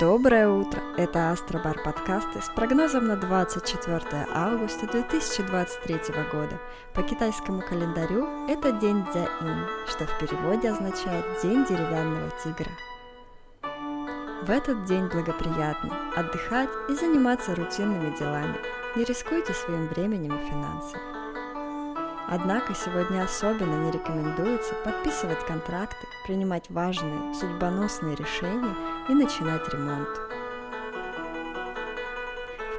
Доброе утро! Это Астробар подкасты с прогнозом на 24 августа 2023 года. По китайскому календарю это день Дзя-Ин, что в переводе означает «День деревянного тигра». В этот день благоприятно отдыхать и заниматься рутинными делами. Не рискуйте своим временем и финансами. Однако сегодня особенно не рекомендуется подписывать контракты, принимать важные, судьбоносные решения и начинать ремонт.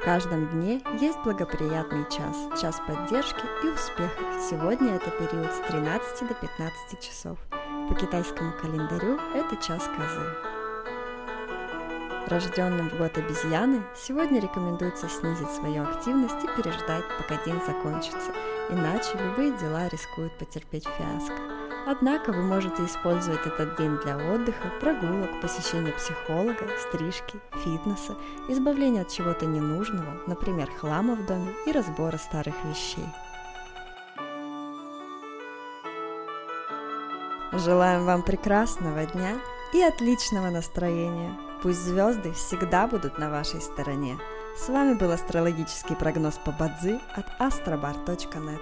В каждом дне есть благоприятный час, час поддержки и успеха. Сегодня это период с 13 до 15 часов. По китайскому календарю это час козы. Рожденным в год обезьяны сегодня рекомендуется снизить свою активность и переждать, пока день закончится, иначе любые дела рискуют потерпеть фиаско. Однако вы можете использовать этот день для отдыха, прогулок, посещения психолога, стрижки, фитнеса, избавления от чего-то ненужного, например, хлама в доме и разбора старых вещей. Желаем вам прекрасного дня и отличного настроения! Пусть звезды всегда будут на вашей стороне. С вами был астрологический прогноз по Бадзи от astrobar.net.